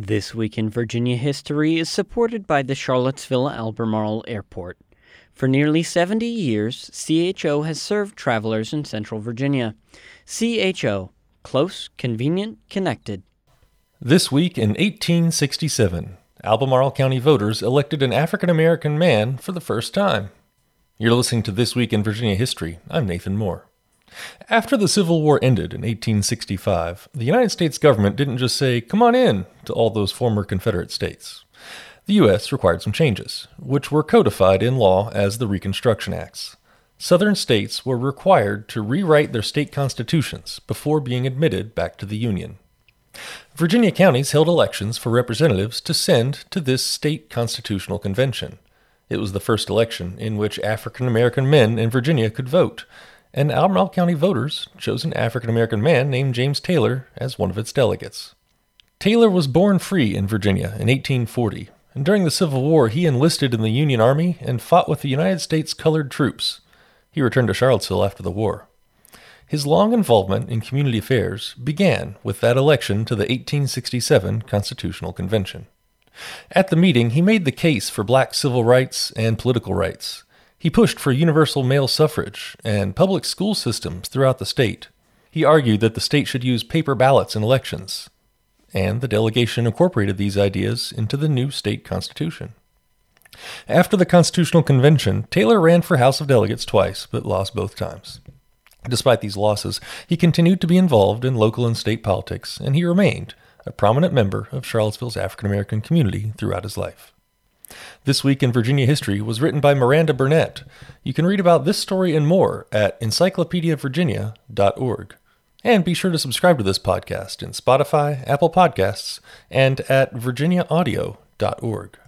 This Week in Virginia History is supported by the Charlottesville Albemarle Airport. For nearly 70 years, CHO has served travelers in Central Virginia. CHO, close, convenient, connected. This week in 1867, Albemarle County voters elected an African American man for the first time. You're listening to This Week in Virginia History. I'm Nathan Moore. After the Civil War ended in 1865, the United States government didn't just say, come on in, to all those former Confederate states. The U.S. required some changes, which were codified in law as the Reconstruction Acts. Southern states were required to rewrite their state constitutions before being admitted back to the Union. Virginia counties held elections for representatives to send to this state constitutional convention. It was the first election in which African American men in Virginia could vote, and Albemarle County voters chose an African American man named James Taylor as one of its delegates. Taylor was born free in Virginia in 1840, and during the Civil War he enlisted in the Union Army and fought with the United States colored troops. He returned to Charlottesville after the war. His long involvement in community affairs began with that election to the 1867 Constitutional Convention. At the meeting, he made the case for black civil rights and political rights, he pushed for universal male suffrage and public school systems throughout the state. He argued that the state should use paper ballots in elections, and the delegation incorporated these ideas into the new state constitution. After the Constitutional Convention, Taylor ran for House of Delegates twice, but lost both times. Despite these losses, he continued to be involved in local and state politics, and he remained a prominent member of Charlottesville's African American community throughout his life. This Week in Virginia History was written by Miranda Burnett. You can read about this story and more at encyclopediavirginia.org. And be sure to subscribe to this podcast in Spotify, Apple Podcasts, and at virginiaaudio.org.